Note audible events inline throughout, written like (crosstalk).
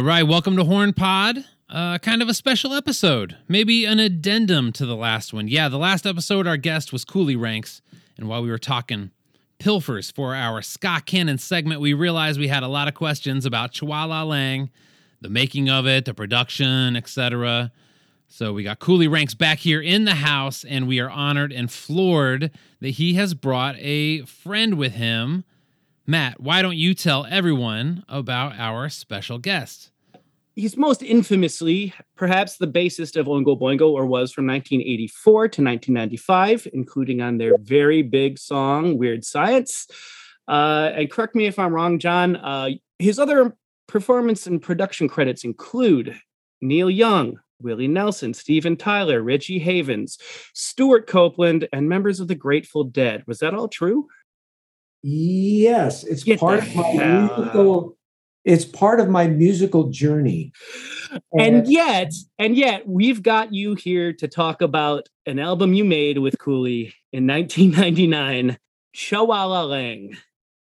All right, welcome to Horn Pod. Uh, kind of a special episode, maybe an addendum to the last one. Yeah, the last episode, our guest was Coolie Ranx, and while we were talking pilfers for our Ska Canon segment, we realized we had a lot of questions about Chwala Lang, the making of it, the production, etc. So we got Coolie Ranx back here in the house, and we are honored and floored that he has brought a friend with him. Matt, why don't you tell everyone about our special guest? He's most infamously perhaps the bassist of Oingo Boingo, or was from 1984 to 1995, including on their very big song Weird Science. Uh, and correct me if I'm wrong, John. Uh, his other performance and production credits include Neil Young, Willie Nelson, Steven Tyler, Richie Havens, Stewart Copeland, and members of the Grateful Dead. Was that all true? Yes, it's Get part of my musical. It's part of my musical journey. And, and yet, and yet, we've got you here to talk about an album you made with Coolie in 1999, Chwala Lang,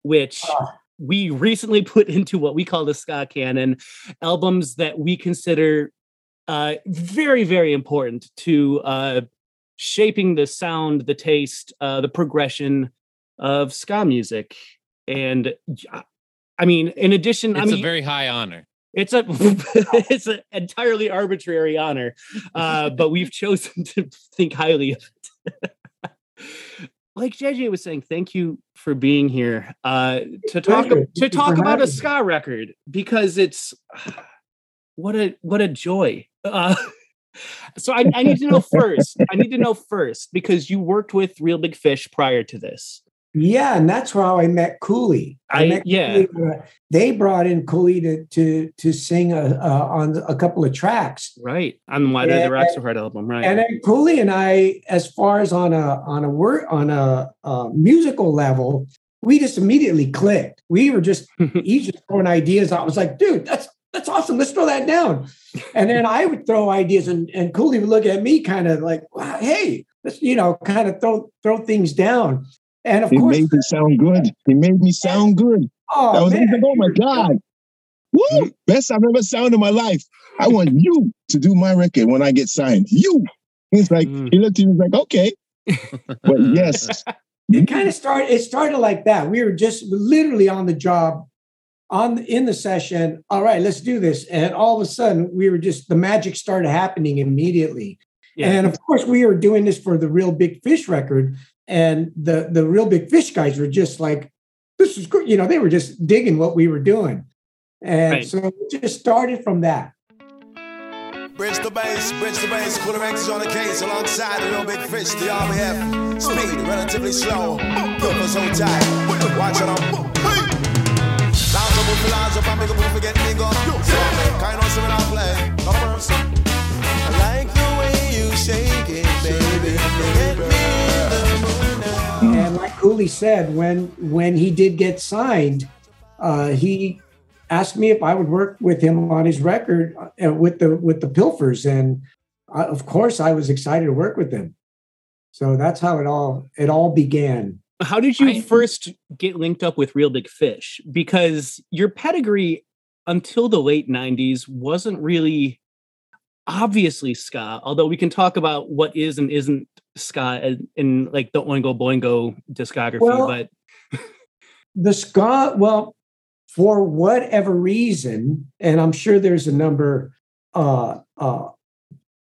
which uh, we recently put into what we call the ska canon albums that we consider uh, very, very important to uh, shaping the sound, the taste, uh, the progression of ska music. And I mean, in addition, it's I mean, a very high honor. It's a (laughs) it's an entirely arbitrary honor, uh, but we've (laughs) chosen to think highly of it. (laughs) like JJ was saying, thank you for being here uh, to talk to talk about a ska record because it's (sighs) what a what a joy. Uh, so I, I, need to know first. I need to know first because you worked with Real Big Fish prior to this. Yeah, and that's how I met Coolie. I, I met yeah. Coolie, uh, they brought in Coolie to to to sing a, uh, on a couple of tracks. Right on Why Do They Rock So Hard album. Right. And then Coolie and I, as far as on a on a word on a, a musical level, we just immediately clicked. We were just (laughs) each just throwing ideas. I was like, dude, that's that's awesome. Let's throw that down. And then I would throw ideas, and, and Coolie would look at me kind of like, hey, let's, you know, kind of throw throw things down. And of he course, made me sound good. He made me sound good. Oh, I was man. like, oh my God. Woo! Best I've ever sounded in my life. I want you to do my record when I get signed. You. He's like, mm. he looked at me like, okay. But (laughs) yes. (laughs) It kind of started, it started like that. We were just literally on the job on in the session all right let's do this and all of a sudden we were just the magic started happening immediately yeah. and of course we were doing this for the real big fish record and the the real big fish guys were just like this is good you know they were just digging what we were doing and right. so it just started from that Bridge the base, bridge the base, Coolie Ranx is on the case alongside the real big fish, the RBF. Speed, relatively slow, good so tight. Watch it on Coolie said, when when he did get signed, uh, he asked me if I would work with him on his record uh, with the with the Pilfers, and uh, of course I was excited to work with them. So that's how it all it all began. How did you I, first get linked up with Real Big Fish? Because your pedigree until the late 90s wasn't really obviously ska, although we can talk about what is and isn't ska in, in like the Oingo Boingo discography, well, but the ska, well, for whatever reason, and I'm sure there's a number uh, uh,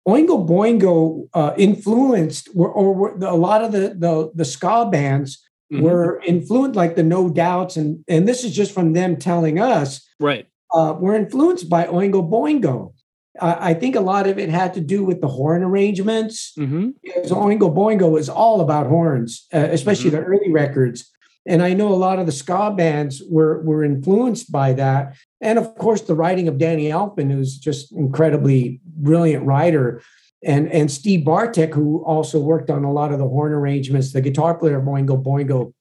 Oingo Boingo uh, influenced, or, or a lot of the the, the ska bands mm-hmm. were influenced, like the No Doubts, and and this is just from them telling us, right? Uh, were influenced by Oingo Boingo. I think a lot of it had to do with the horn arrangements. Mm-hmm. Because Oingo Boingo was all about horns, uh, especially mm-hmm. the early records. And I know a lot of the ska bands were were influenced by that, and of course the writing of Danny Elfman, who's just incredibly brilliant writer, and and Steve Bartek, who also worked on a lot of the horn arrangements, the guitar player of Oingo Boingo,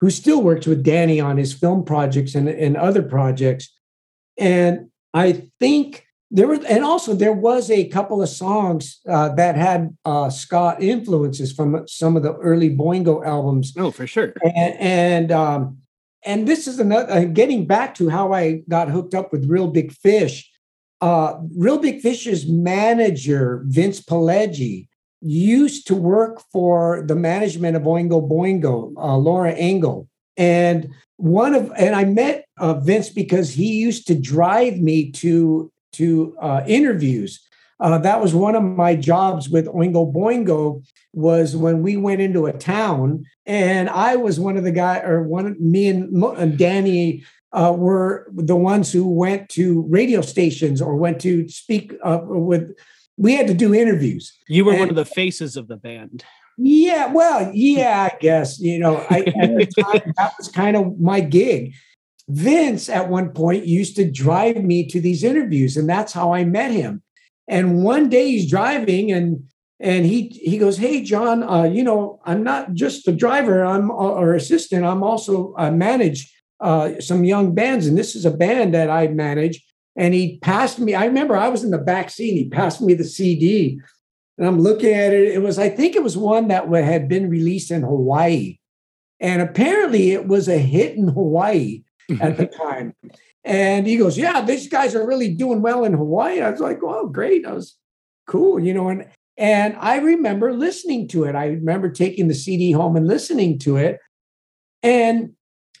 who still works with Danny on his film projects and, and other projects. And I think there was, and also there was a couple of songs uh, that had uh, ska influences from some of the early Boingo albums. Oh, for sure. And and, um, and this is another uh, getting back to how I got hooked up with Real Big Fish uh, Real Big Fish's manager, Vince Pileggi, used to work for the management of Oingo Boingo, uh, Laura Engel. And one of and I met uh, Vince because he used to drive me to to uh, interviews. Uh, that was one of my jobs with Oingo Boingo was when we went into a town and I was one of the guy or one me and, and Danny uh, were the ones who went to radio stations or went to speak uh, with. We had to do interviews. You were and, one of the faces of the band. Yeah, well, yeah, (laughs) I guess you know. I, at the time, that was kind of my gig. Vince, at one point, used to drive me to these interviews, and that's how I met him. And one day he's driving, and and he he goes, "Hey, John, uh, you know, I'm not just a driver, I'm uh, or assistant. I'm also I manage uh, some young bands, and this is a band that I manage." And he passed me. I remember I was in the back seat. He passed me the CD, and I'm looking at it. It was, I think, it was one that had been released in Hawaii, and apparently it was a hit in Hawaii at the time. And he goes, "Yeah, these guys are really doing well in Hawaii." I was like, "Oh, great! I was cool," you know. And and I remember listening to it. I remember taking the CD home and listening to it. And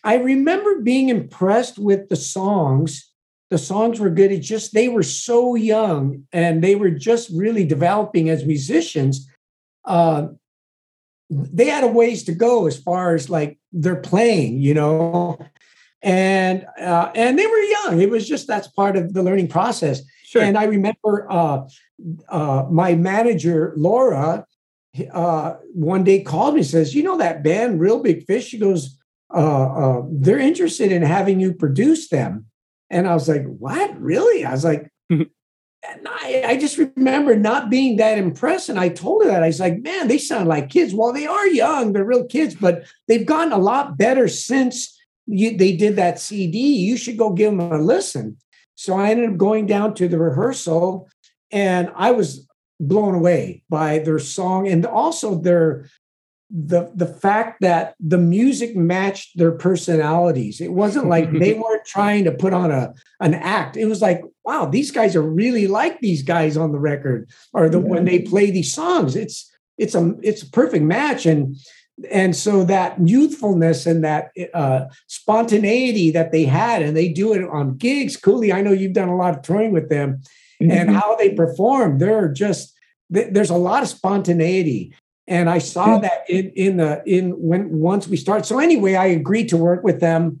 I remember being impressed with the songs. The songs were good. It just, they were so young and they were just really developing as musicians. Uh, they had a ways to go as far as like they're playing, you know, and uh, and they were young. It was just that's part of the learning process. Sure. And I remember uh, uh, my manager, Laura, uh, one day called me and says, You know that band, Real Big Fish? She goes, uh, uh, They're interested in having you produce them. And I was like, What? Really? I was like, (laughs) and I, I, just remember not being that impressed. And I told her that. I was like, man, they sound like kids. Well, they are young, they're real kids, but they've gotten a lot better since you, they did that CD. You should go give them a listen. So I ended up going down to the rehearsal and I was blown away by their song and also their the the fact that the music matched their personalities. It wasn't like (laughs) they weren't trying to put on a an act. It was like, wow, these guys are really like these guys on the record or the yeah. when they play these songs. It's it's a it's a perfect match and and so that youthfulness and that uh, spontaneity that they had, and they do it on gigs. Coolie, I know you've done a lot of touring with them, mm-hmm. and how they perform. They're just there's a lot of spontaneity, and I saw that in in the in when once we start. So anyway, I agreed to work with them,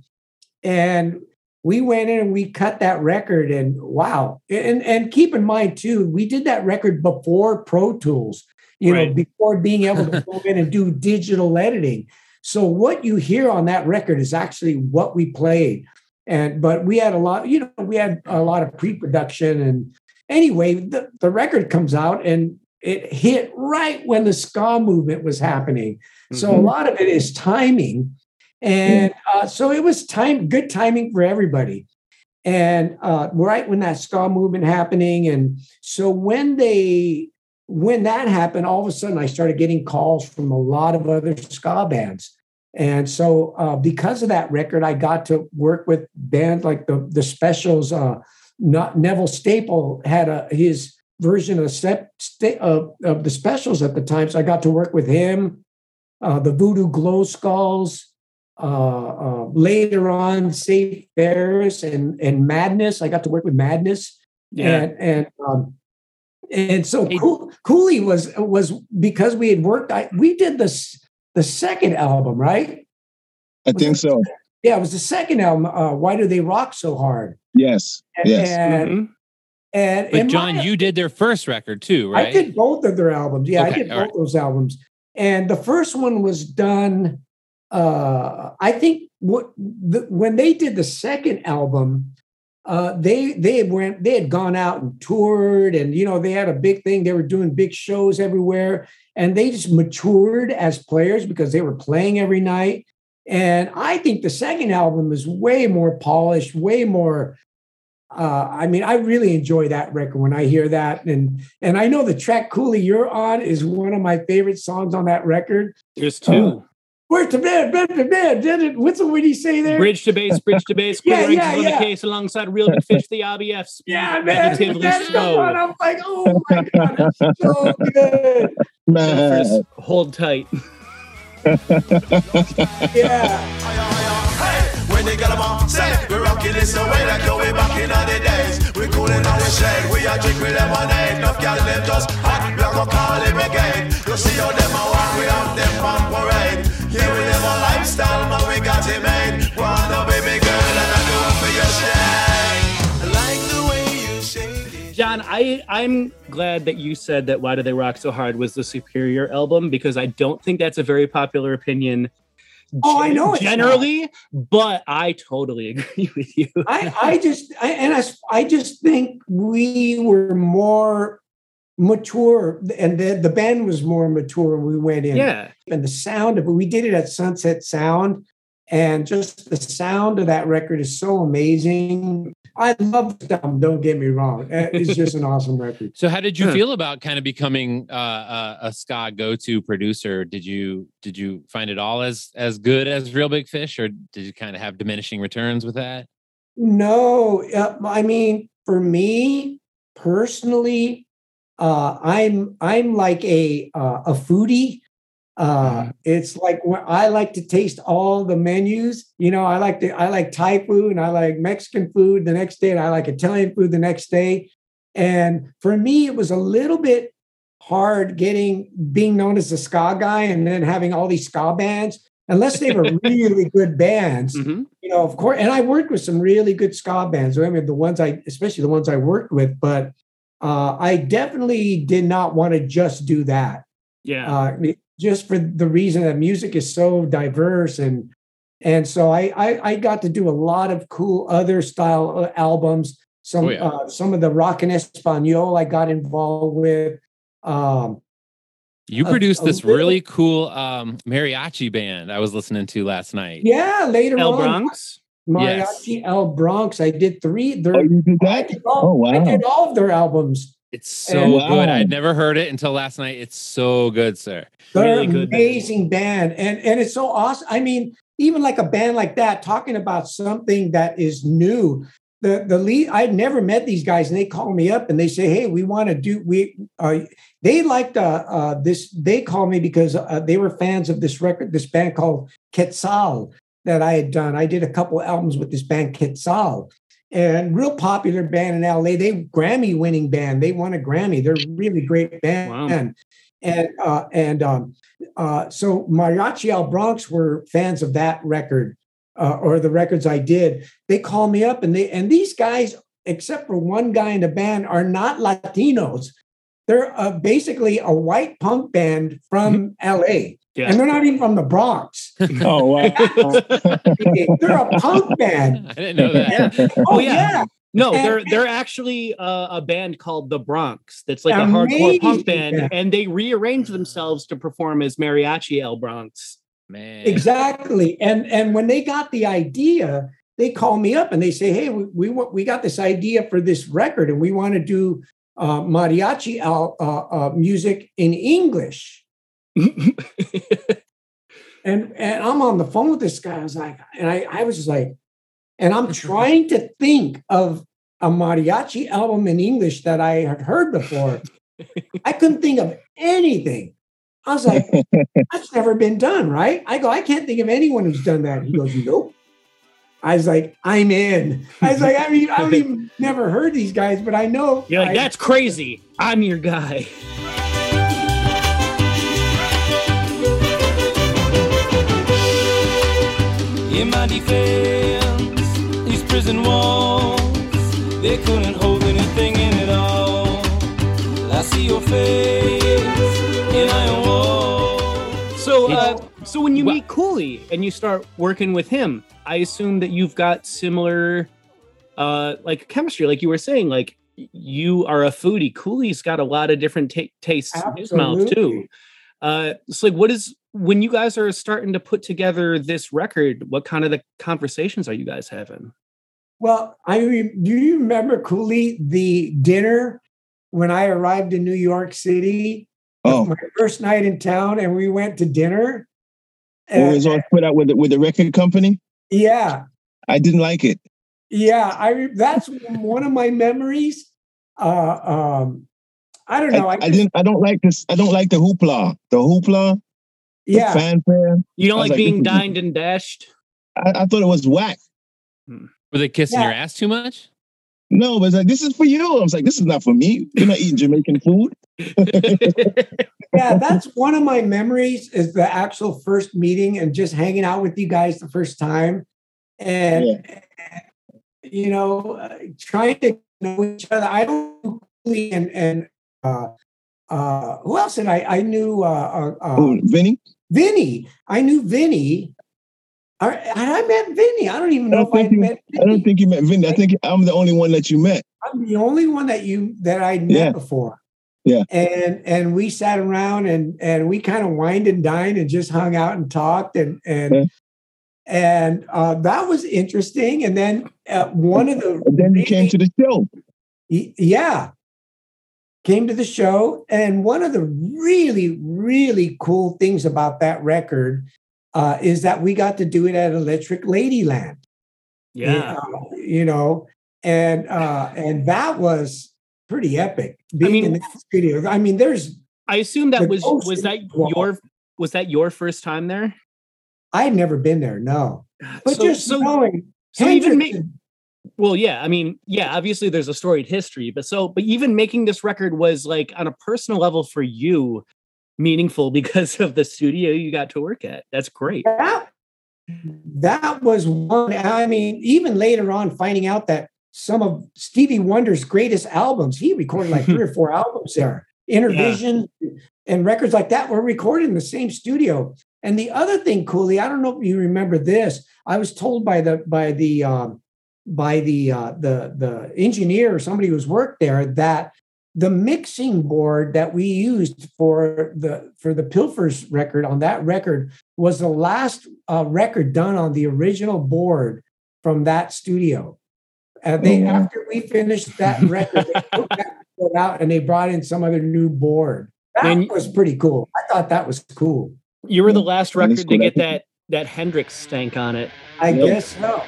and we went in and we cut that record. And wow, and and keep in mind too, we did that record before Pro Tools you right. know, before being able to (laughs) go in and do digital editing. So what you hear on that record is actually what we played. And but we had a lot, you know, we had a lot of pre-production. And anyway, the, the record comes out and it hit right when the ska movement was happening. Mm-hmm. So a mm-hmm. lot of it is timing. And uh, so it was time, good timing for everybody. And uh, right when that ska movement happening. And so when they when that happened, all of a sudden I started getting calls from a lot of other ska bands. And so, uh, because of that record, I got to work with bands like the the Specials. Uh, not, Neville Staple had a his version of, step, of, of the Specials at the time, so I got to work with him. Uh, the Voodoo Glow Skulls. Uh, uh, later on, Save Ferris and and Madness. I got to work with Madness. Yeah. And and um, and so Coolie was was because we had worked. I, we did this the second album, right? I was think so. Yeah, it was the second album. Uh, Why do they rock so hard? Yes. And, yes. And, mm-hmm. and but John, my, you did their first record too, right? I did both of their albums. Yeah, okay, I did both right. those albums. And the first one was done. Uh, I think what the, when they did the second album, uh, they they went they had gone out and toured and you know they had a big thing they were doing big shows everywhere and they just matured as players because they were playing every night and i think the second album is way more polished way more uh, I mean, I really enjoy that record when I hear that, and and I know the track "Coolie" you're on is one of my favorite songs on that record. There's two. Where's the bed? Bed to bed. What's the what he say there? Bridge to base, bridge to base. Yeah, yeah, yeah, on yeah. the case alongside Real Big Fish, the IBF. Speed, Yeah, man. negatively That's the one. I'm like, oh my god, it's so (laughs) good. Man. First, hold tight. (laughs) Yeah. Hey, when they got them on set, we're rocking this the way like yo, we back in the days. We coolin' on the shade, we a drink with lemonade. Enough gal them just hot, like a Carly brigade. You see how them a walk, we have them on parade. Man, we made. Wanna baby girl, and I do it for your shade. I like the way you shake it. John, I I'm glad that you said that "Why Do They Rock So Hard" was the superior album because I don't think that's a very popular opinion. Oh, I know generally, but I totally (laughs) agree with you. I, I just I, and I, I just think we were more mature and the, the band was more mature when we went in yeah, and the sound of it we did it at sunset sound and just the sound of that record is so amazing i love them don't get me wrong Uh, it's (laughs) just an awesome record So how did you feel about kind of becoming uh, a, a ska go-to producer? Did you did you find it all as as good as Real Big Fish, or did you kind of have diminishing returns with that? No, uh, I mean, for me personally, uh, I'm I'm like a uh, a foodie. Uh, It's like when I like to taste all the menus. You know, I like to I like Thai food and I like Mexican food the next day, and I like Italian food the next day. And for me, it was a little bit hard getting being known as a ska guy and then having all these ska bands, unless they were (laughs) really good bands Mhm. you know, of course, and I worked with some really good ska bands. I mean, the ones I, especially the ones I worked with, but uh, I definitely did not want to just do that. yeah. Uh, just for the reason that music is so diverse and and so I, I I got to do a lot of cool other style uh, albums. Some Oh, yeah. uh, some of the rock en español I got involved with. Um, You produced a this little- really cool um, mariachi band I was listening to last night. yeah, later El on, Bronx. Mariachi El Bronx. I did three. Their, Oh, you did I that? all, Oh, I did all of their albums. It's so And- good. Wow. I'd never heard it until last night. It's so good, sir. They're Really good amazing band. And and it's so awesome. I mean, even like a band like that, talking about something that is new. The the lead, I'd never met these guys, and they call me up and they say, "Hey, we want to do we." Uh, they liked uh, uh, this. They called me because uh, they were fans of this record, this band called Quetzal that I had done. I did a couple albums with this band Quetzal, and real popular band in LA. They Grammy winning band. They won a Grammy. They're a really great band. Wow. And uh, and um, uh, so Mariachi El Bronx were fans of that record uh, or the records I did. They call me up and they and these guys, except for one guy in the band, are not Latinos. They're uh, basically a white punk band from (laughs) LA, Yeah. and they're not even from the Bronx. (laughs) Oh, wow. (laughs) they're a punk band. I didn't know that. Oh yeah. yeah, No, And- they're they're actually uh, a band called the Bronx. That's like a hardcore punk band, band. and they rearranged themselves to perform as Mariachi El Bronx. Man. Exactly. And and when they got the idea, they call me up and they say, "Hey, we we, we got this idea for this record, and we want to do uh, mariachi uh, uh, music in English." And and I'm on the phone with this guy. I was like, and I I was just like, and I'm trying to think of a mariachi album in English that I had heard before. (laughs) I couldn't think of anything. I was like, (laughs) that's never been done, right? I go, I can't think of anyone who's done that. He goes, nope. I was like, I'm in. I was like, I mean, I've (laughs) even never heard these guys, but I know. You're like, I- that's crazy. I'm your guy. In my defense, these prison walls, they couldn't hold anything in it all. I see your face in iron walls. So, uh, so when you Well- meet Coolie and you start working with him, I assume that you've got similar, uh, like chemistry, like you were saying. Like you are a foodie. Coolie's got a lot of different ta- tastes in his mouth too. Absolutely. Uh, it's like, what is when you guys are starting to put together this record? What kind of the conversations are you guys having? Well, I re- do you remember Coolie the dinner when I arrived in New York City? Oh, my first night in town, and we went to dinner. It was all put out with the, with the record company. Yeah, I didn't like it. yeah. I that's one of my memories. Uh, um, I don't know. I, I didn't. I don't like this. I don't like the hoopla. The hoopla. The yeah, fanfare. You don't I like like, being dined and dashed? I, I thought it was whack. Were they kissing Yeah. your ass too much? No, but it's like this is for you. I was like, this is not for me. You're not eating Jamaican food. (laughs) yeah. (laughs) That's one of my memories. Is the actual first meeting and just hanging out with you guys the first time, and you know, uh, trying to know each other. I don't know Coolie and and uh, uh, who else And I? I knew uh, uh, uh, Vinny. Vinny. I knew Vinny. I, I met Vinny. I don't even I know don't if I you- met. I don't think you met Vinny. I think I'm the only one that you met. I'm the only one that you that I'd met Yeah. before. Yeah. And and we sat around and and we kind of wined and dined and just hung out and talked and and Yeah. and uh, that was interesting. And then uh, one of the And then you came to the show. Yeah came to the show and one of the really really cool things about that record uh, is that we got to do it at electric ladyland yeah. uh, you know and uh and that was pretty epic being mean- in that studio i mean there's I assume that was was that wrong. your was that your first time there? i had never been there no but so, just so, knowing so even make well, yeah, I mean, yeah, obviously there's a storied history, but so but even making this record was like on a personal level for you meaningful (laughs) because of the studio you got to work at. That's great. that that was one i mean even later on finding out that some of stevie wonder's greatest albums he recorded like three or (laughs) four albums there Inner intervision and records like that were recorded in the same studio and the other thing cooley i don't know if you remember this i was told by the by the um by the uh the the engineer or somebody who's worked there that the mixing board that we used for the for the pilfers record on that record was the last uh, record done on the original board from that studio. And they Oh, wow. after we finished that (laughs) record, they took that board out and they brought in some other new board. That Man, was pretty cool. I thought that was cool. You were the last That is record to get that that Hendrix stank on it. I Yep. guess so.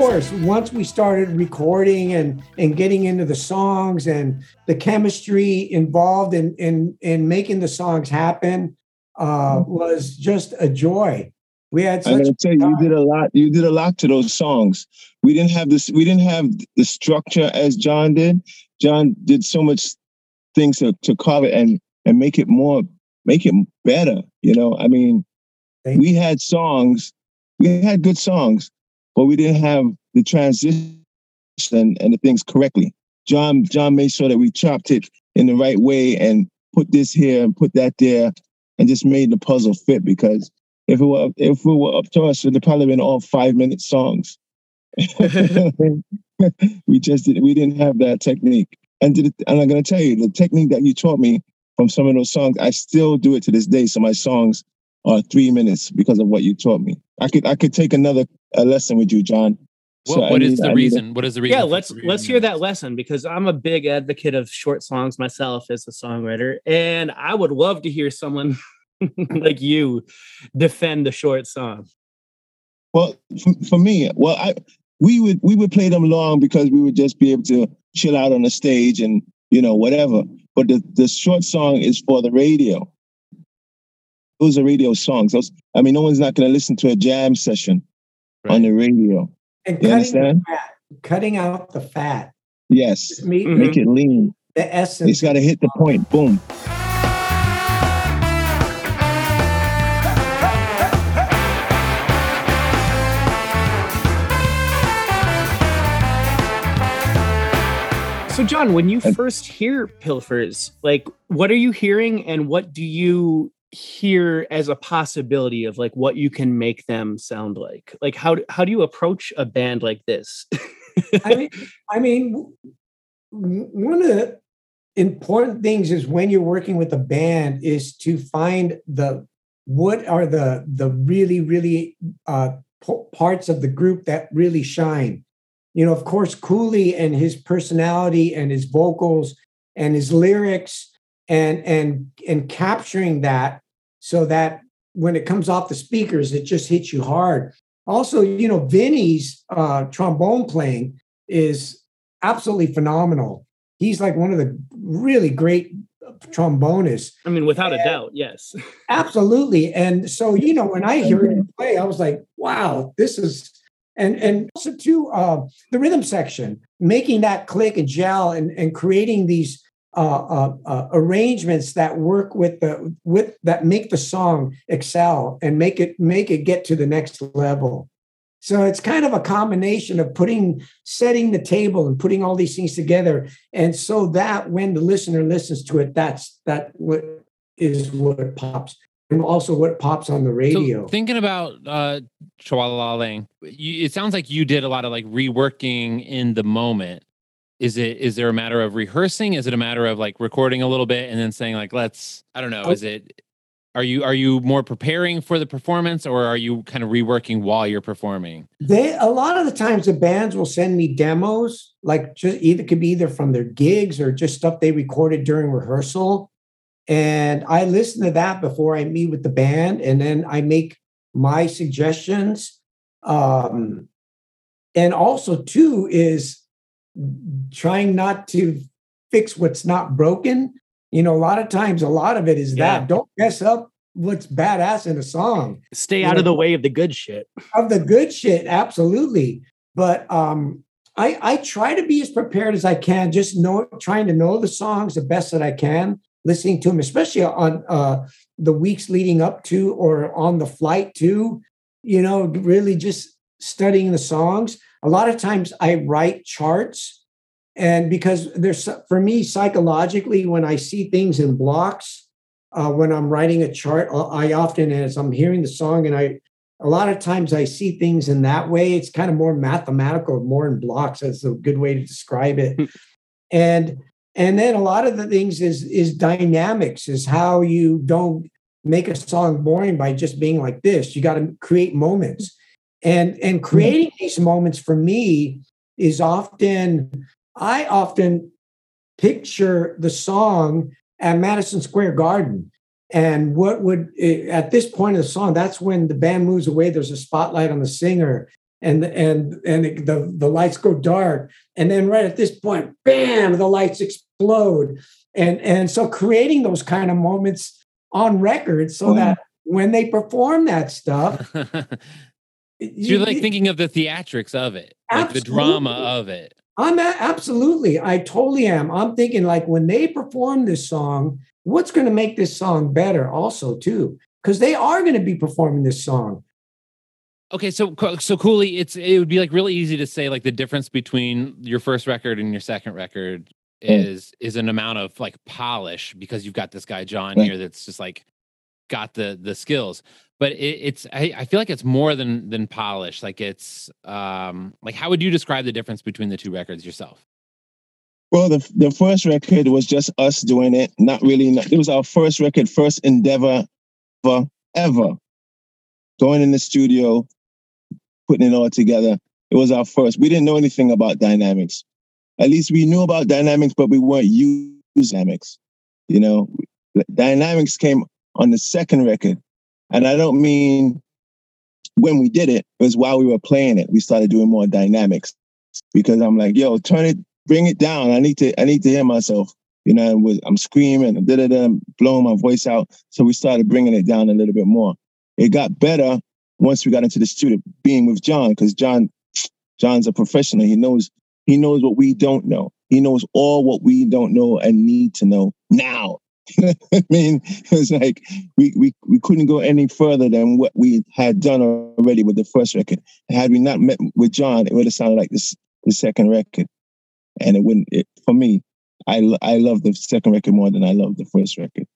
Course, once we started recording and and getting into the songs and the chemistry involved in in in making the songs happen uh, was just a joy. We had such gonna tell you, you did a lot. You did a lot to those songs. We didn't have this. We didn't have the structure as John did. John did so much things to, to carve it and and make it more, make it better. You know, I mean, Thank we had songs. We had good songs, but we didn't have the transition and, the things correctly. John John made sure that we chopped it in the right way and put this here and put that there, and just made the puzzle fit. Because if it were if it were up to us, it'd probably been all five minute songs. (laughs) we just did, we didn't have that technique. And did it, and I'm gonna tell you the technique that you taught me from some of those songs. I still do it to this day. So my songs are three minutes because of what you taught me. I could I could take another a lesson with you, John. What, So I what is need- the I need a- reason? What is the reason? Yeah, let's let's hear that lesson because I'm a big advocate of short songs myself as a songwriter, and I would love to hear someone (laughs) like you defend the short song. Well, for, for me, well, I we would we would play them long because we would just be able to chill out on the stage and you know whatever. But the the short song is for the radio. Those are radio songs. Those, I mean, no one's not going to listen to a jam session on the radio. and You cutting the understand? fat, cutting out the fat. Yes, Me, Mhm. make it lean. the essence. It's got to hit the point. Boom. So, John, when you first hear Pilfers, like, what are you hearing, and what do you hear as a possibility of like what you can make them sound like? Like, how how do you approach a band like this? I mean, I mean, one of the important things is when you're working with a band is to find the what are the the really really uh, parts of the group that really shine. You know, of course, Coolie and his personality and his vocals and his lyrics and and and capturing that so that when it comes off the speakers, it just hits you hard. Also, you know, Vinny's uh, trombone playing is absolutely phenomenal. He's like one of the really great trombonists. I mean, without And- a doubt, yes. (laughs) Absolutely. And so, you know, when I hear him play, I was like, wow, this is and and also too uh the rhythm section, making that click and gel and, and creating these uh, uh, uh, arrangements that work with the with that make the song excel and make it make it get to the next level. So it's kind of a combination of putting setting the table and putting all these things together, and so that when the listener listens to it, that's that what is what pops, and also what pops on the radio. So thinking about uh Chwalalang, you, it sounds like you did a lot of like reworking in the moment. Is it is there a matter of rehearsing? Is it a matter of like recording a little bit and then saying like let's I don't know, Oh. is it are you are you more preparing for the performance or are you kind of reworking while you're performing? They a lot of the times the bands will send me demos, like just either could be either from their gigs or just stuff they recorded during rehearsal. And I listen to that before I meet with the band, and then I make my suggestions. Um, and also, too, is trying not to fix what's not broken. You know, a lot of times, a lot of it is Yeah. that don't mess up what's badass in a song Stay You out of the way of the good shit. of the good shit absolutely but um i i try to be as prepared as i can just know trying to know the songs the best that i can listening to them especially on uh the weeks leading up to or on the flight to, you know really just studying the songs a lot of times i write charts and because there's for me psychologically when i see things in blocks uh, when i'm writing a chart uh, i often as i'm hearing the song and i a lot of times I see things in that way. It's kind of more mathematical, more in blocks. That's a good way to describe it. and and then a lot of the things is is dynamics, is how you don't make a song boring by just being like this. You got to create moments. And and creating these moments for me is often I often picture the song at Madison Square Garden. And what would eh, at this point of the song that's when the band moves away. There's a spotlight on the singer and and and it- the the lights go dark. And then right at this point bam the lights explode. And and so creating those kind of moments on record so Wow. that when they perform that stuff (laughs) you- you're like thinking of the theatrics of it, like the drama of it. I'm a- absolutely. I totally am. I'm thinking like when they perform this song, what's going to make this song better? Also, too, because they are going to be performing this song. Okay, so so Coolie, it's it would be like really easy to say like the difference between your first record and your second record mm. is is an amount of like polish because you've got this guy John Right. here that's just like got the the skills. But it, it's I, I feel like it's more than than polish. Like it's um like how would you describe the difference between the two records yourself? Well, the the first record was just us doing it. Not really. Not, it was our first record, first endeavor ever, ever. Going in the studio, putting it all together. It was our first. We didn't know anything about dynamics. At least we knew about dynamics, but we weren't using dynamics. You know, dynamics came on the second record, and I don't mean when we did it. It was while we were playing it. We started doing more dynamics because I'm like, yo, turn it bring it down. I need to I need to hear myself. You know, with, I'm screaming, da da da, blowing my voice out. So we started bringing it down a little bit more. It got better once we got into the studio, being with John, because John, John's a professional. He knows he knows what we don't know. He knows all what we don't know and need to know now. (laughs) I mean, it's like we, we we couldn't go any further than what we had done already with the first record. Had we not met with John, it would have sounded like this the second record. And it wouldn't it, for me I, I love the second record more than i love the first record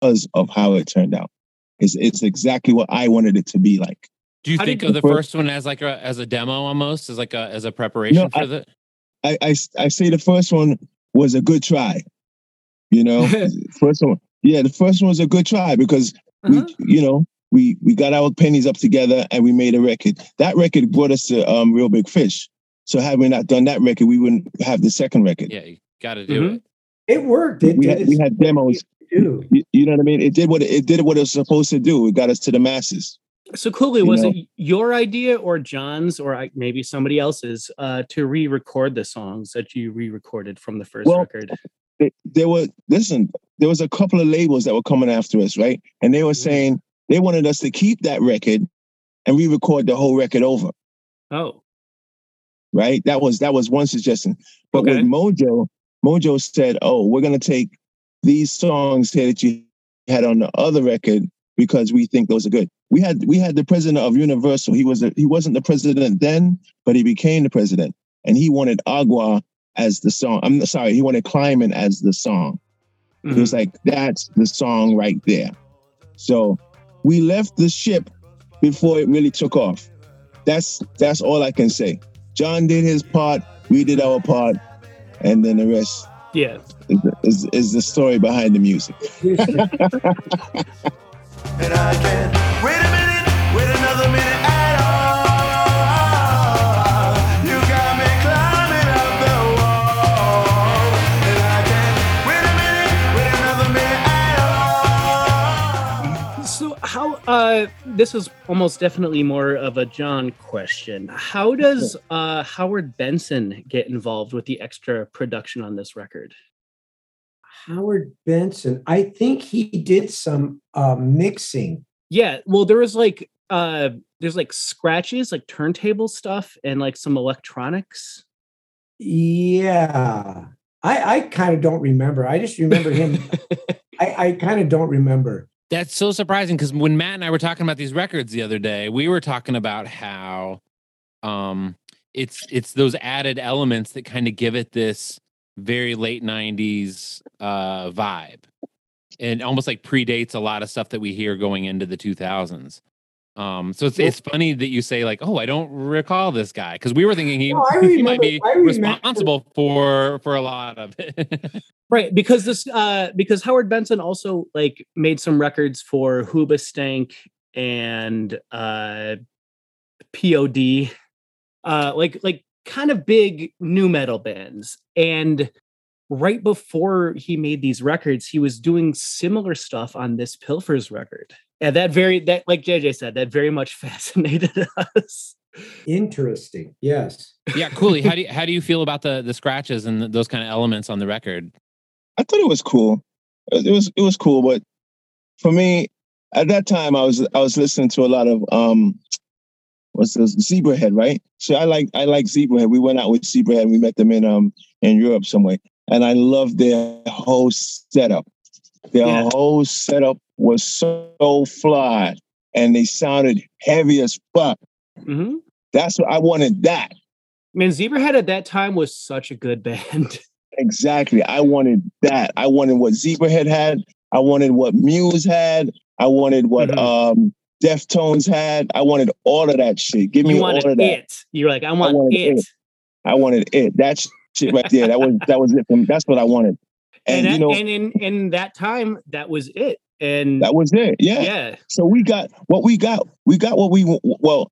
because of how it turned out. It's, it's exactly what i wanted it to be like. Do you How think of the the first one as like a as a demo almost as like a as a preparation No, for I- the I, I s- I say the first one was a good try you know (laughs) first one yeah the first one was a good try because Uh-huh. we you know we we got our pennies up together and we made a record. That record brought us to um, Real Big Fish. So had we not done that record, we wouldn't have the second record. Yeah, you got to do Mhm. it. It worked. It We did had, we had demos. too. You, you know what I mean? It did what it, it did what it was supposed to do. It got us to the masses. So Coolie, You was know? it your idea or John's or I- maybe somebody else's uh, to re-record the songs that you re-recorded from the first Well, record? There were listen. There was a couple of labels that were coming after us, right? And they were Mhm. saying they wanted us to keep that record and re-record the whole record over. Oh, right? That was that was one suggestion. But Okay. with Mojo, Mojo said, "Oh, we're gonna take these songs here that you had on the other record because we think those are good." We had we had the president of Universal. He was a, he wasn't the president then, but he became the president, and he wanted Agua as the song. I'm sorry, he wanted Climbing as the song. It mhm. was like that's the song right there. So we left the ship before it really took off. That's that's all I can say. John did his part, we did our part, and then the rest yeah. is, is, is the story behind the music. (laughs) (laughs) And I can't wait a minute, wait another minute uh this is almost definitely more of a John question. How does uh Howard Benson get involved with the extra production on this record? Howard Benson. I think he did some uh, mixing. Yeah, well there was like uh there's like scratches, like turntable stuff and like some electronics. Yeah. I, I kind of don't remember. I just remember him. (laughs) I, I kind of don't remember. That's so surprising because when Matt and I were talking about these records the other day, we were talking about how um it's it's those added elements that kind of give it this very late 90s uh vibe. And almost like predates a lot of stuff that we hear going into the 2000s. Um so it's it's funny that you say like, "Oh, I don't recall this guy" because we were thinking he, No, I (laughs) he might be responsible for for a lot of it. (laughs) Right, because this uh because Howard Benson also like made some records for Hoobastank and uh POD uh like like kind of big nu metal bands and right before he made these records he was doing similar stuff on this Pilfers record. And that very that like JJ said that very much (laughs) fascinated us. Interesting. Yes. yeah, Coolie, how (laughs) do you, how do you feel about the the scratches and th- those kind of elements on the record? I thought it was cool. It was it was cool, but for me, at that time, I was I was listening to a lot of um, what's this Zebrahead, right? So I like I like Zebrahead. We went out with Zebrahead. We met them in um in Europe somewhere, and I loved their whole setup. Their Yeah. whole setup was so fly, and they sounded heavy as fuck. Mhm. That's what I wanted. That Man, Zebrahead at that time was such a good band. (laughs) Exactly. I wanted that. I wanted what Zebrahead had. I wanted what Muse had. I wanted what Mhm. um Deftones had. I wanted all of that shit. Give me all of that. it. You're like, I want wanted it. it. I wanted it. That shit right there. That was that was it. For me. That's what I wanted. And, And, you know, and in in that time, that was it. And that was it. Yeah. yeah, So we got what we got. We got what we well.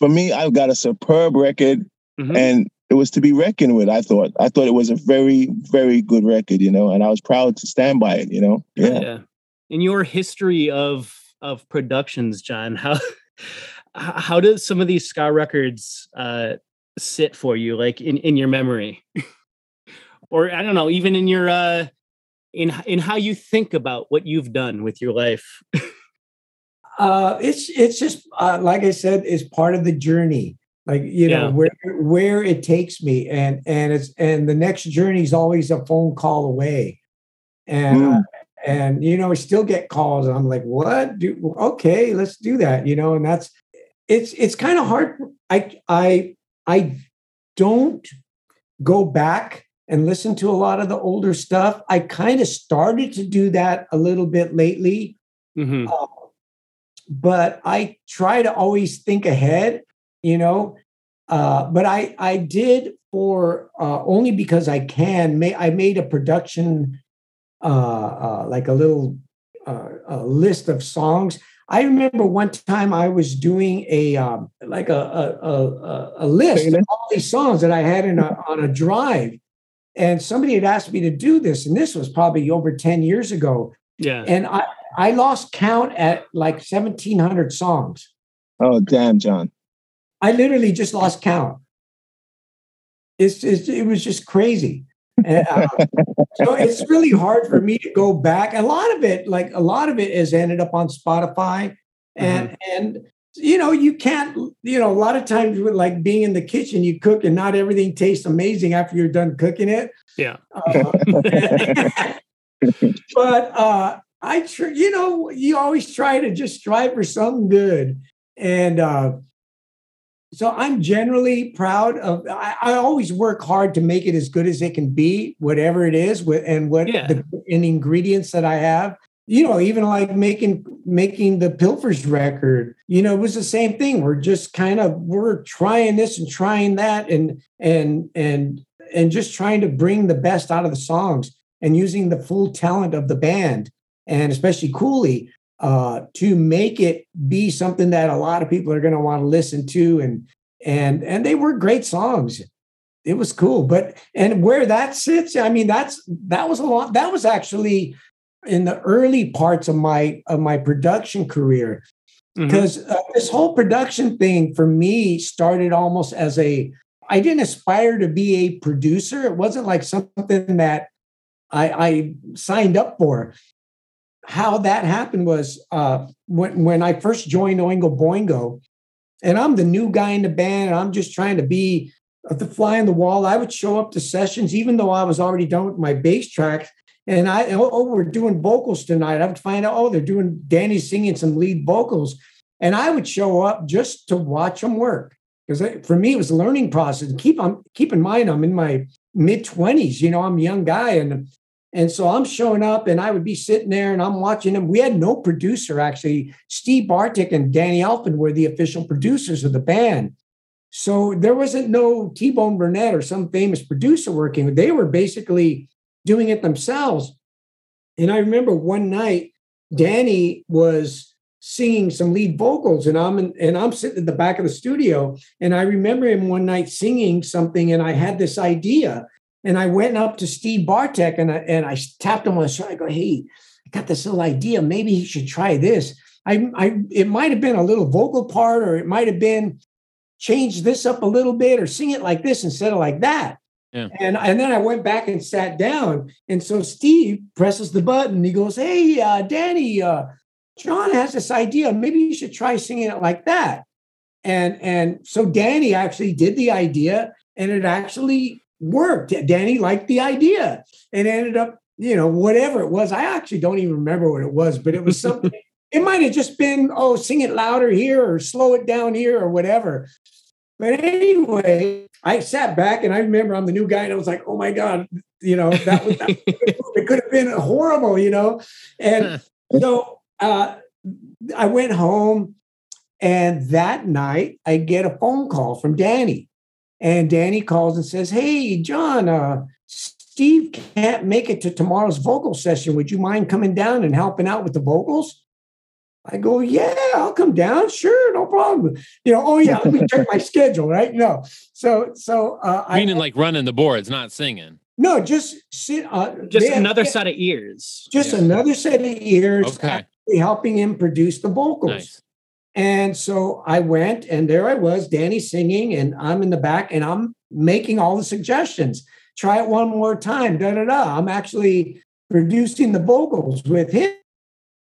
For me, I got a superb record, Mhm. and it was to be reckoned with. I thought. I thought it was a very, very good record. You know, and I was proud to stand by it. You know. yeah. In your history of of productions, John, how (laughs) how does some of these ska records uh, sit for you, like in in your memory, or I don't know, even in your uh, in in how you think about what you've done with your life? Uh, it's it's just uh, like I said, it's part of the journey. Like you know Yeah. where where it takes me, and and it's and the next journey is always a phone call away, and Mm. uh, and you know I still get calls. And I'm like, what? Do okay, let's do that. You know, and that's it's it's kind of hard. I I I don't go back and listen to a lot of the older stuff. I kind of started to do that a little bit lately Mhm. uh, but I try to always think ahead, you know. Uh, but I I did for uh, only because I can. May I made a production, uh, uh, like a little uh, a list of songs. I remember one time I was doing a um, like a a, a, a list of all these songs that I had in a, (laughs) on a drive, and somebody had asked me to do this, and this was probably over ten years ago. Yeah, and I I lost count at like seventeen hundred songs. Oh damn, John! I literally just lost count. It's, it's it was just crazy. And, uh, so it's really hard for me to go back. A lot of it, like a lot of it, has ended up on Spotify, and mm-hmm. and you know you can't. You know, a lot of times with like being in the kitchen, you cook and not everything tastes amazing after you're done cooking it. Yeah. Uh, (laughs) but uh, I, tr- you know, you always try to just strive for something good, and uh, so I'm generally proud of. I, I, always work hard to make it as good as it can be, whatever it is, and what yeah. the and ingredients that I have. You know, even like making making the Pilfers record. You know, it was the same thing. We're just kind of we're trying this and trying that, and and and and just trying to bring the best out of the songs and using the full talent of the band and especially Coolie uh, to make it be something that a lot of people are going to want to listen to and and and they were great songs. It was cool but and where that sits i mean that's that was a lot that was actually in the early parts of my of my production career. Because mm-hmm. uh, this whole production thing for me started almost as a i didn't aspire to be a producer. It wasn't like something that i i signed up for how that happened was uh, when when I first joined Oingo Boingo, and I'm the new guy in the band, and I'm just trying to be the fly on the wall. I would show up to sessions, even though I was already done with my bass tracks. And I, oh, oh, we're doing vocals tonight. I would find out, oh, they're doing Danny's singing some lead vocals. And I would show up just to watch them work. Because for me, it was a learning process. Keep on keep in mind, I'm in my mid 20s, you know, I'm a young guy. And and so I'm showing up and I would be sitting there and I'm watching them. We had no producer, actually. Steve Bartek and Danny Elfman were the official producers of the band. So there wasn't no T Bone Burnett or some famous producer working. They were basically doing it themselves. And I remember one night, Danny was singing some lead vocals and I'm in, and I'm sitting at the back of the studio and I remember him one night singing something and I had this idea and I went up to Steve Bartek and I, and I tapped him on the shoulder. I go, hey, I got this little idea. Maybe he should try this. I, I it might have been a little vocal part, or it might have been change this up a little bit, or sing it like this instead of like that. Yeah. And, and then I went back and sat down. And so Steve presses the button. He goes, Hey, uh, Danny, uh, John has this idea. Maybe you should try singing it like that. And and so Danny actually did the idea, and it actually worked. Danny liked the idea and ended up, you know, whatever it was. I actually don't even remember what it was, but it was something. (laughs) it might have just been, oh, sing it louder here or slow it down here or whatever. But anyway, I sat back and I remember I'm the new guy and I was like, oh my God, you know, that was, that, it could have been horrible, you know? And so uh, I went home and that night I get a phone call from Danny and Danny calls and says, Hey, John, uh, Steve can't make it to tomorrow's vocal session. Would you mind coming down and helping out with the vocals? I go, yeah, I'll come down. Sure, no problem. You know, oh yeah, let me (laughs) check my schedule, right? No, so so uh, meaning I, like running the boards, not singing. No, just sit. Uh, just another set of ears. Just yeah. another set of ears. Okay. Helping him produce the vocals. Nice. And so I went, and there I was, Danny singing, and I'm in the back, and I'm making all the suggestions. Try it one more time. Da da da. I'm actually producing the vocals with him.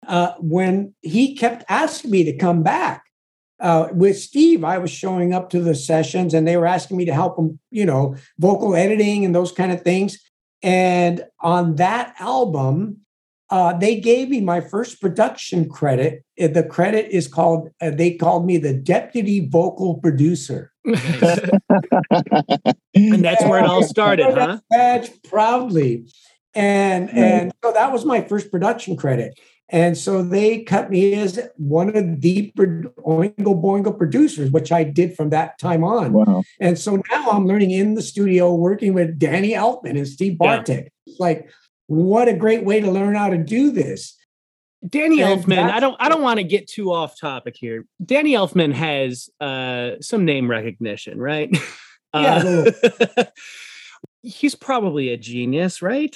Uh, when he kept asking me to come back uh, with Steve, I was showing up to the sessions, and they were asking me to help them, you know, vocal editing and those kind of things. And on that album, uh, they gave me my first production credit. Uh, the credit is called, uh, they called me the deputy vocal producer. (laughs) and that's where it all started, huh? Badge proudly. And, and so that was my first production credit. And so they cut me as one of the Oingo Boingo producers, which I did from that time on. Wow. And so now I'm learning in the studio, working with Danny Elfman and Steve Bartek. Yeah. Like, what a great way to learn how to do this. Danny And Elfman, I don't I don't want to get too off topic here. Danny Elfman has uh some name recognition, right? (laughs) Yeah, Uh, (laughs) he's probably a genius, right?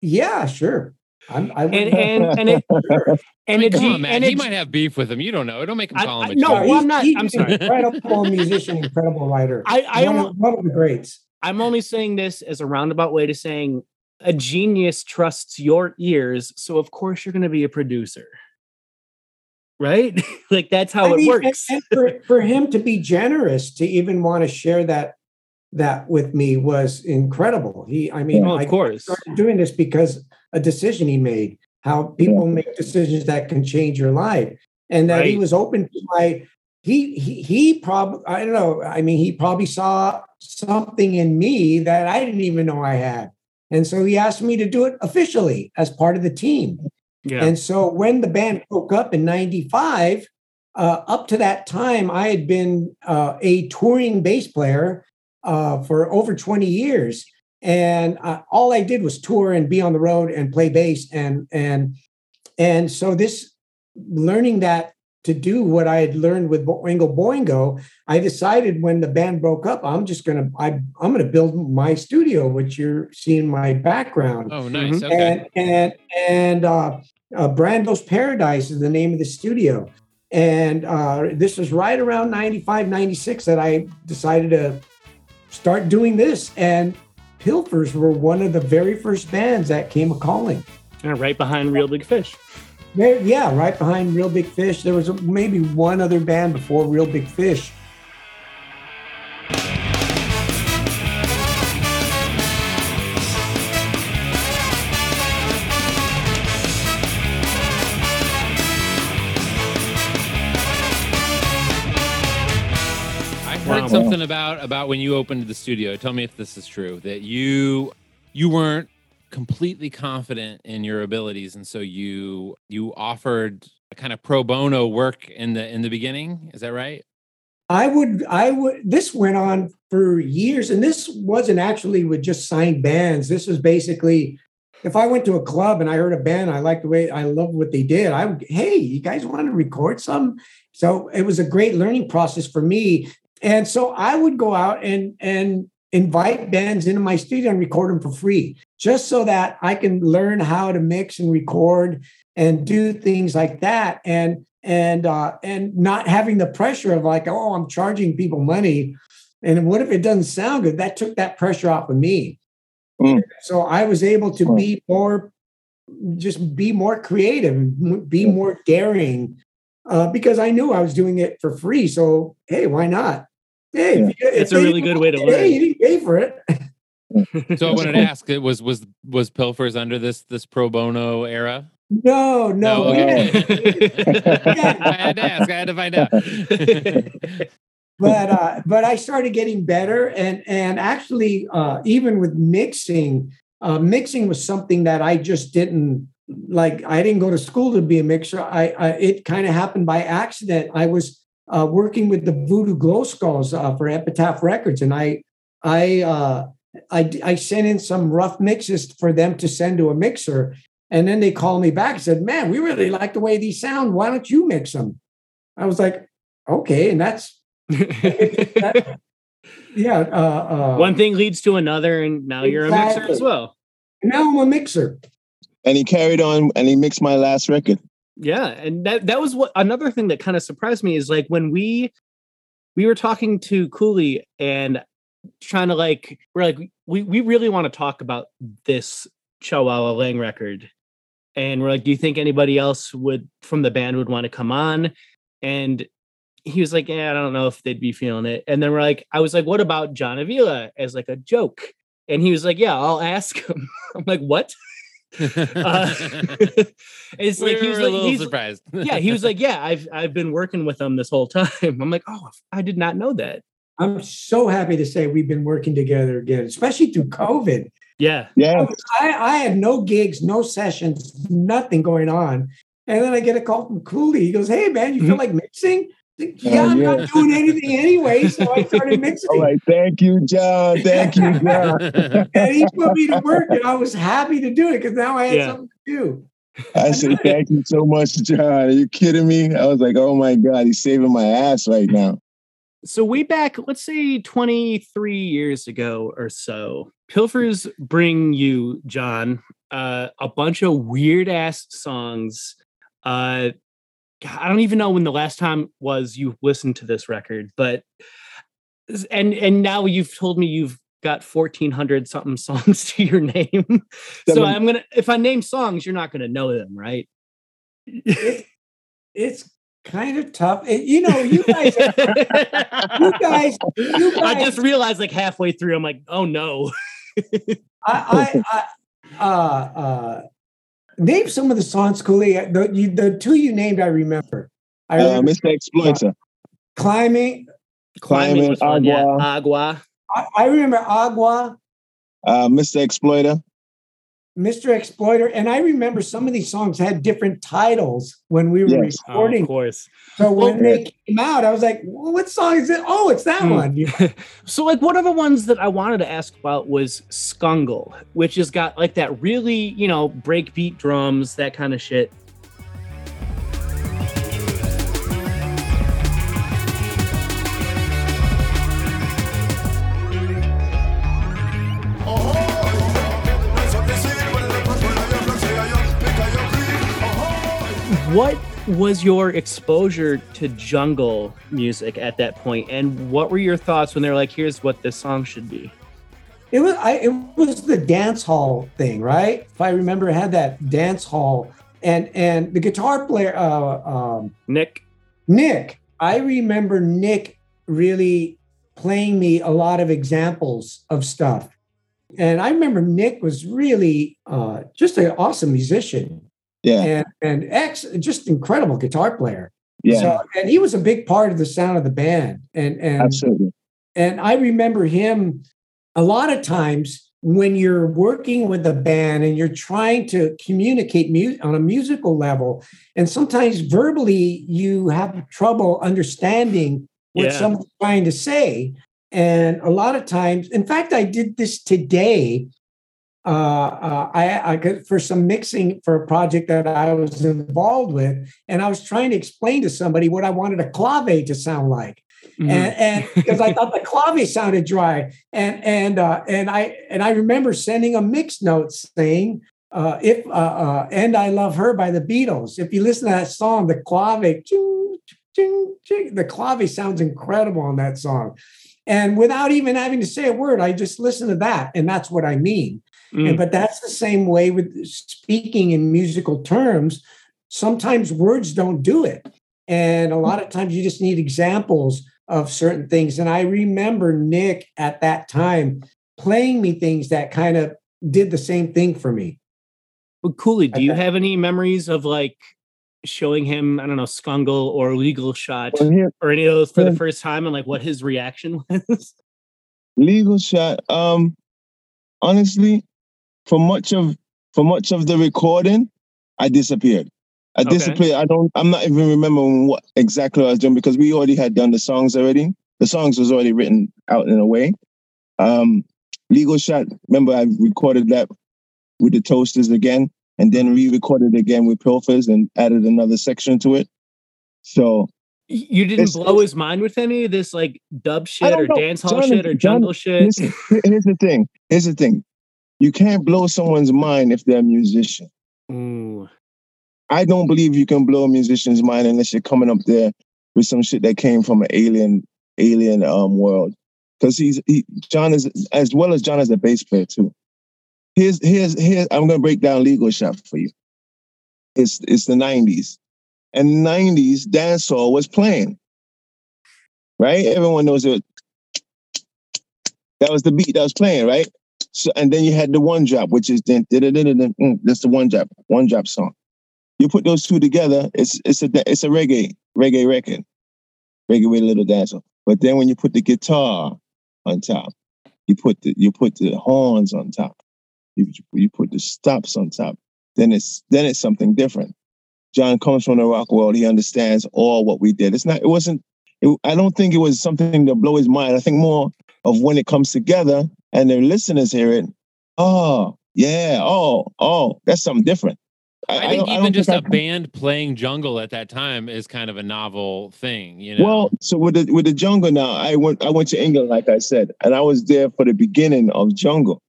Yeah, sure. I'm, I And wouldn't- (laughs) and and it and I a mean, come on, man. and he a might have beef with him. You don't know. Don't make him call I- him a no, genius. well, I'm not- he's I'm sorry. an Incredible musician, incredible writer. I I one, don't of, one of the greats. I'm only saying this as a roundabout way to saying a genius trusts your ears, so of course you're going to be a producer. Right? (laughs) like that's how I it mean, works. And, for, for him to be generous to even want to share that that with me was incredible. He, I mean, Oh, I of course. started doing this because a decision he made. How people make decisions that can change your life, and that he was open to my. He he he probably I don't know. I mean, he probably saw something in me that I didn't even know I had, and so he asked me to do it officially as part of the team. Yeah. And so when the band broke up in 95, uh, up to that time, I had been uh, a touring bass player uh, for over 20 years. And uh, all I did was tour and be on the road and play bass. And, and, and so this learning that to do what I had learned with Oingo Boingo, I decided when the band broke up, I'm just going to, I'm going to build my studio, which you're seeing my background Oh, nice. Mhm. Okay. and and and uh, uh, Brando's Paradise is the name of the studio. And uh, this was right around 95, 96 that I decided to start doing this. And Pilfers were one of the very first bands that came a calling. Yeah, right behind Real Big Fish. There, yeah, right behind Real Big Fish. There was a, maybe one other band before Real Big Fish. I heard something about about when you opened the studio. Tell me if this is true. That you you weren't completely confident in your abilities, and so you you offered a kind of pro bono work in the in the beginning. Is that right? I would, I would, this went on for years. And this wasn't actually with just signed bands. This was basically if I went to a club and I heard a band, I liked the way I loved what they did. I would, hey, you guys want to record some? So it was a great learning process for me. And so I would go out and and invite bands into my studio and record them for free, just so that I can learn how to mix and record and do things like that. And and uh, and not having the pressure of like, oh, I'm charging people money, and what if it doesn't sound good? That took that pressure off of me. Mm. So I was able to Mm. be more, just be more creative, be more daring, uh, because I knew I was doing it for free. So hey, why not? Hey, if you- if It's a really good way to learn. Hey, you didn't pay for it. (laughs) (laughs) So I wanted to ask: it was was was Pilfers under this this pro bono era? No, no. okay. Yeah. (laughs) I had to ask. I had to find out. (laughs) but uh, but I started getting better, and and actually, uh, even with mixing, uh, mixing was something that I just didn't like. I didn't go to school to be a mixer. I, I it kind of happened by accident. I was uh, working with the Voodoo Glow Skulls uh, for Epitaph Records, and I I uh, I I sent in some rough mixes for them to send to a mixer, and then they called me back and said, "Man, we really like the way these sound. Why don't you mix them?" I was like, "Okay," and that's that- (laughs) (laughs) yeah. Uh, uh, One thing leads to another, and now you're a mixer as well. now I'm a mixer. And he carried on and he mixed my last record. Yeah, and that that was what another thing that kind of surprised me is like when we we were talking to Coolie and trying to like we're like we we really want to talk about this Chwala Lang record, and we're like, do you think anybody else would from the band would want to come on? And he was like, yeah, I don't know if they'd be feeling it. And then we're like, I was like, what about John Avila as like a joke? And he was like, yeah, I'll ask him. (laughs) I'm like, what? (laughs) Uh, (laughs) it's we like he was a like, little he's, surprised. yeah, he was like, yeah, I've I've been working with them this whole time. I'm like, oh, I did not know that. I'm so happy to say we've been working together again, especially through COVID. Yeah, Yeah. I, I had no gigs, no sessions, nothing going on. And then I get a call from Coolie. He goes, Hey, man, you feel mm-hmm. like mixing? I oh, yeah, Oh, I'm yeah. not doing anything anyway. So I started mixing. (laughs) All right. Thank you, John. Thank you, (laughs) John. And he put me to work, and I was happy to do it because now I had Yeah. something to do. I said, thank you so much, John. Are you kidding me? I was like, oh my God, he's saving my ass right now. So way back, let's say 23 years ago or so, Pilfers bring you, John, uh, a bunch of weird ass songs. Uh, I don't even know when the last time was you listened to this record, but and and now you've told me you've got 1400 something (laughs) songs to your name. so I'm gonna if I name songs, you're not gonna know them, right? It, it's kind of tough. It, you know, you guys, you (laughs) guys, you guys. I just realized like halfway through, I'm like, oh no. (laughs) I, I, I uh, uh, name some of the songs, Coolie. The, you, the two you named, I remember. I Uh, remember Mr. Exploiter. climbing. Climbing, was one, yeah. Agua. Agua. I, I remember Agua, Uh, Mr. Exploiter. Mr. Exploiter, and I remember some of these songs had different titles when we were Yes. Oh, recording. of course. so when Well, they came out, I was like, well, "What song is it? Oh, it's that Hmm. one." (laughs) So like one of the ones that I wanted to ask about was Skungle, which has got like that really, you know, breakbeat drums, that kind of shit. What was your exposure to jungle music at that point, and what were your thoughts when they were like, "Here's what this song should be"? It was I, it was the dance hall thing, right? If I remember, it had that dance hall, and and the guitar player, uh, um, Nick, Nick. I remember Nick really playing me a lot of examples of stuff, and I remember Nick was really uh, just an awesome musician, Yeah. and and ex just incredible guitar player. Yeah. So, and he was a big part of the sound of the band, and and absolutely. and I remember him a lot of times when you're working with a band and you're trying to communicate mu- on a musical level, and sometimes verbally you have trouble understanding what Yeah. someone's trying to say. And a lot of times, in fact, I did this today. Uh, uh, I, I got for some mixing for a project that I was involved with, and I was trying to explain to somebody what I wanted a clave to sound like Mhm. and and because I thought the clave sounded dry, and and uh, and I and I remember sending a mix note saying, uh, "If uh, uh, and I love her by the Beatles. If you listen to that song, the clave, ching, ching, ching, the clave sounds incredible on that song." And without even having to say a word, I just listen to that, and that's what I mean. Mm. And, but that's the same way with speaking in musical terms. Sometimes words don't do it. And a lot of times you just need examples of certain things. And I remember Nick at that time playing me things that kind of did the same thing for me. But Coolie, do you Okay. have any memories of like showing him, I don't know, Skungle or Legal Shot Well, here, or any of those for the first time and like what his reaction (laughs) was? legal shot. Um, honestly, for much of for much of the recording, I disappeared. I Okay. disappeared. I don't. I'm not even remembering what exactly I was doing because we already had done the songs already. The songs was already written out in a way. Um, legal shot. Remember, I recorded that with the toasters again, and then re-recorded again with Pilfers and added another section to it. So You didn't blow his mind with any of this like dub shit or know. dance hall John- shit or John- jungle shit? listen, here- here's the thing. Here's the thing. You can't blow someone's mind if they're a musician. Ooh. I don't believe you can blow a musician's mind unless you're coming up there with some shit that came from an alien alien um world. Because he's he John is as well as John is a bass player too. Here's here's here I'm gonna break down legal shot for you. It's it's the 90s. And 90s dancehall was playing. Right? Everyone knows it. That was the beat that was playing, right? So and then you had the one drop, which is then mm, that's the one drop, one drop song you put those two together, it's it's a it's a reggae reggae record, reggae with a little dancer. But then when you put the guitar on top, you put the you put the horns on top, you you put the stops on top. Then it's then it's something different. John comes from the rock world. He understands all what we did. It's not. It wasn't. It, I don't think it was something to blow his mind. I think more of when it comes together and the listeners hear it. Oh yeah. Oh oh, that's something different. I, I think I even don't just think a I- band playing jungle at that time is kind of a novel thing, you know. Well, so with the with the jungle now, I went I went to England, like I said, and I was there for the beginning of jungle.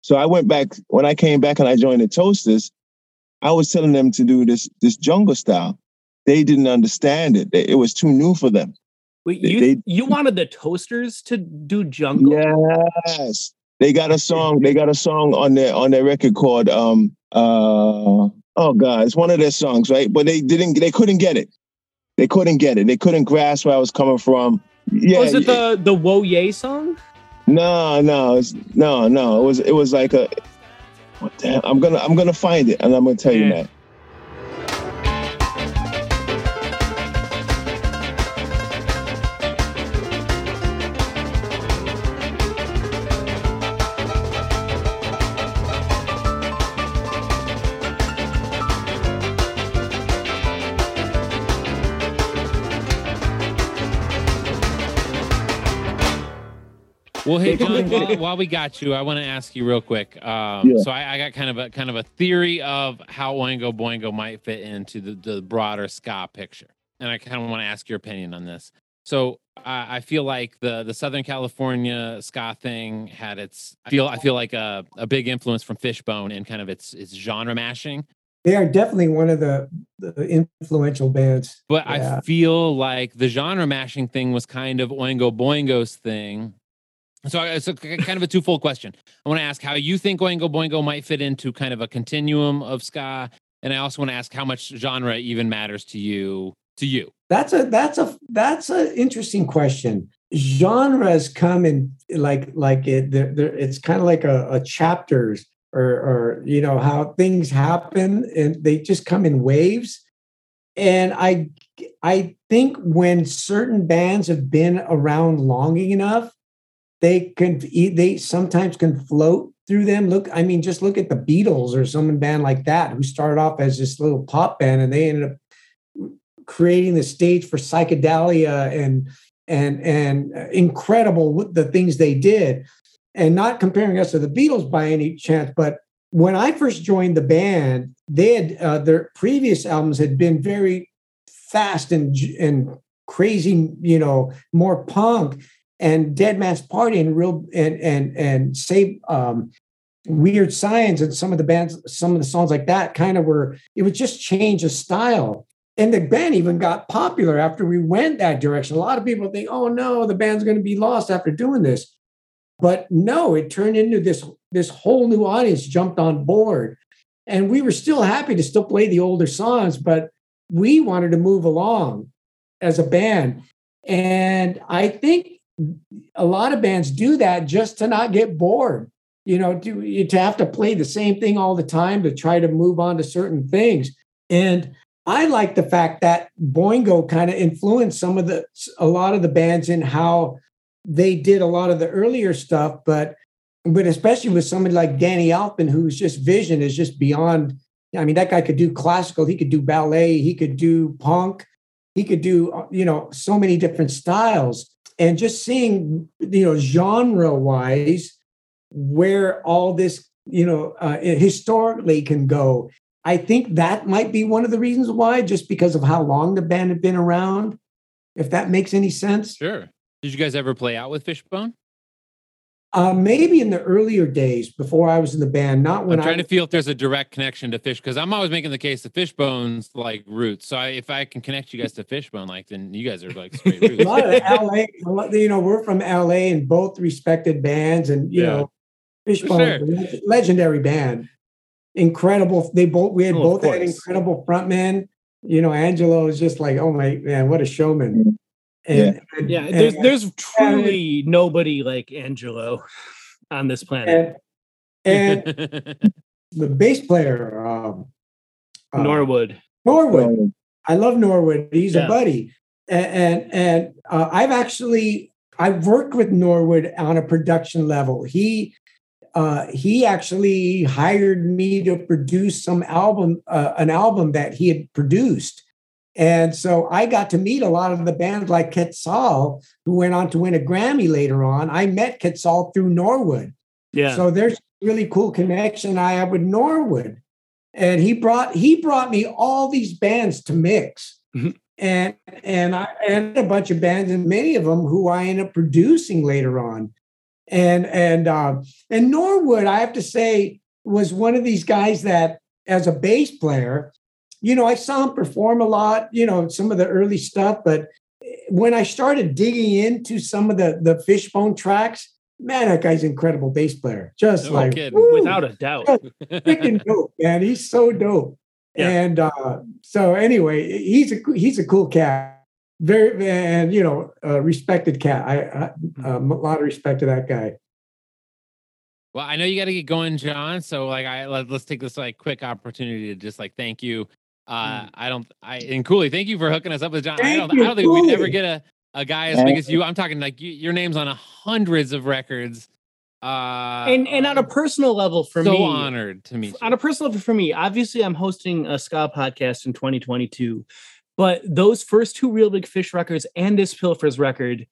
So I went back when I came back and I joined the Toasters. I was telling them to do this this jungle style. They didn't understand it. It was too new for them. Wait, you they- you wanted the Toasters to do jungle? Yes, they got a song. They got a song on their on their record called um uh oh god, it's one of their songs, right? But they didn't. They couldn't get it. They couldn't get it. They couldn't grasp where I was coming from. Yeah, Was it the the Wo Ye song? No, no, it's, no, no. It was it was like a. What the hell? I'm gonna I'm gonna find it and I'm gonna tell you that. Well, hey, John, while, while we got you, I want to ask you real quick. Um, Yeah. So I, I got kind of a kind of a theory of how Oingo Boingo might fit into the, the broader ska picture, and I kind of want to ask your opinion on this. So I, I feel like the the Southern California ska thing had its I feel I feel like a, a big influence from Fishbone and kind of its its genre mashing. They are definitely one of the, the influential bands. But Yeah. I feel like the genre mashing thing was kind of Oingo Boingo's thing. So uh, it's k- kind of a twofold question. I want to ask how you think Oingo Boingo might fit into kind of a continuum of ska, and I also want to ask how much genre even matters to you. To you, That's a that's a that's an interesting question. Genres come in like like it. They're, they're, it's kind of like a, a chapters or or you know how things happen and they just come in waves. And I I think when certain bands have been around long enough, they can they sometimes can float through them. Look, I mean, just look at the Beatles or some band like that who started off as this little pop band and they ended up creating the stage for psychedelia and and and uh, incredible the things they did and not comparing us to the beatles by any chance but when i first joined the band they had uh, their previous albums had been very fast and and crazy you know more punk and dead man's party and real and and and say um weird science and some of the bands some of the songs like that kind of were it would just change a style. And the band even got popular after we went that direction. A lot of people think, "Oh no, the band's going to be lost after doing this," but no, it turned into this this whole new audience jumped on board, and we were still happy to still play the older songs, but we wanted to move along as a band, and I think a lot of bands do that just to not get bored. You know, to to have to play the same thing all the time to try to move on to certain things, and I like the fact that Boingo kind of influenced some of the a lot of the bands in how they did a lot of the earlier stuff, but but especially with somebody like Danny Elfman, whose just vision is just beyond. I mean, that guy could do classical, he could do ballet, he could do punk, he could do uh, you know so many different styles, and just seeing you know genre wise where all this you know uh, historically can go I think that might be one of the reasons why, just because of how long the band had been around. If that makes any sense, sure. Did you guys ever play out with Fishbone? Uh, maybe in the earlier days before I was in the band, not when I'm trying I. to feel if there's a direct connection to Fish because I'm always making the case that Fishbone's like roots. So I, if I can connect you guys to Fishbone, like then you guys are like straight (laughs) a lot of LA, lot- you know, we're from LA and both respected bands, and you Yeah. know, Fishbone, sure. is a leg- legendary band, incredible. They both we had Oh, both had incredible frontmen. You know, Angelo is just like, oh my man, what a showman. And, and- Yeah, and- there's there's truly nobody like Angelo on this planet. and, and (laughs) the bass player, um, uh, Norwood. Norwood. I love Norwood. He's Yeah. a buddy, and and, and uh, I've actually I've worked with Norwood on a production level. He uh, he actually hired me to produce some album, uh, an album that he had produced. And so I got to meet a lot of the bands like Quetzal, who went on to win a Grammy later on. I met Quetzal through Norwood. Yeah. So there's really cool connection I have with Norwood. and he brought he brought me all these bands to mix. Mhm. And and I and a bunch of bands, and many of them who I ended up producing later on. And and uh, and Norwood, I have to say, was one of these guys that, as a bass player, you know, I saw him perform a lot, you know, some of the early stuff, but when I started digging into some of the the fishbone tracks, man, that guy's an incredible bass player. Just No like woo, Without a doubt. freaking (laughs) dope, man. He's so dope. Yeah. And uh, so anyway, he's a he's a cool cat. Very and you know, a respected cat. I, I um, a lot of respect to that guy. Well, I know you got to get going, John. So like, I let, let's take this like quick opportunity to just like thank you. Uh, I don't, I and Coolie, thank you for hooking us up with John. I don't, you, I don't think we'd ever get a a guy as big as you. I'm talking like you, your name's on a hundreds of records. Uh, and and on a I'm personal level for so me, so honored to meet you. on a personal level for me, obviously I'm hosting a ska podcast in 2022, but those first two Real Big Fish records and this Pilfers record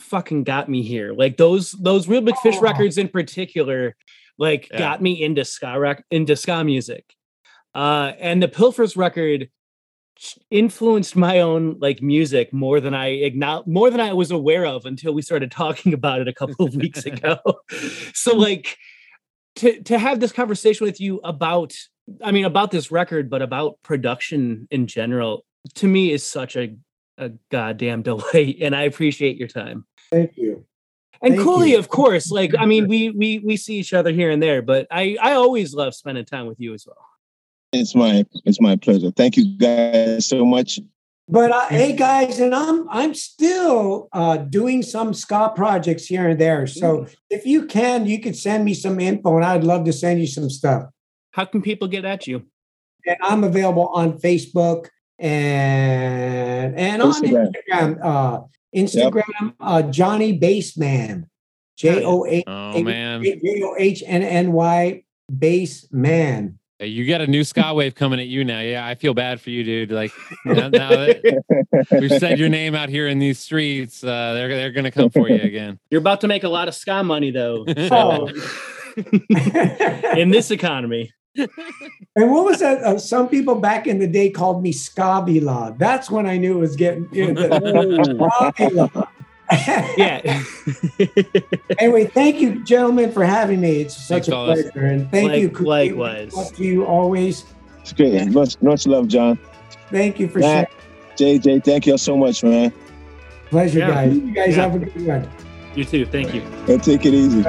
fucking got me here. Like those those Real Big Fish Oh. records in particular, like Yeah. got me into ska rec- into ska music. Uh, and the Pilfers record influenced my own like music more than I acknowledge more than I was aware of until we started talking about it a couple of weeks (laughs) ago. so like to to have this conversation with you about I mean about this record, but about production in general, to me is such a a goddamn delight, (laughs) and I appreciate your time. Thank you. And Thank Coolie, you. of course, like I mean, (laughs) we we we see each other here and there, but I I always love spending time with you as well. It's my it's my pleasure. Thank you guys so much. But uh, hey, guys, and I'm I'm still uh, doing some ska projects here and there. So if you can, you could send me some info, and I'd love to send you some stuff. How can people get at you? And I'm available on Facebook and and on Instagram. Instagram. Uh, Instagram, uh, Johnny Baseman, J O A Oh man, J O H N N Y Baseman. Hey, you got a new ska wave coming at you now. Yeah, I feel bad for you, dude. Like now, (laughs) now that we've said your name out here in these streets, uh, they're they're gonna come for you again. (laughs) You're about to make a lot of ska money though. (laughs) Oh. in this economy. And what was that? Uh, some people back in the day called me Scabila. That's when I knew it was getting. You know, the- Scabila. Yeah. (laughs) (laughs) anyway, thank you, gentlemen, for having me. It's such Thanks, a fellas. pleasure, and thank Like- you. Cookie. likewise. Love to you always. It's great. Much much love, John. Thank you for Matt, sharing. JJ, thank you so much, man. Pleasure, Yeah. guys. You guys Yeah. have a good one. you too. Thank you. And take it easy.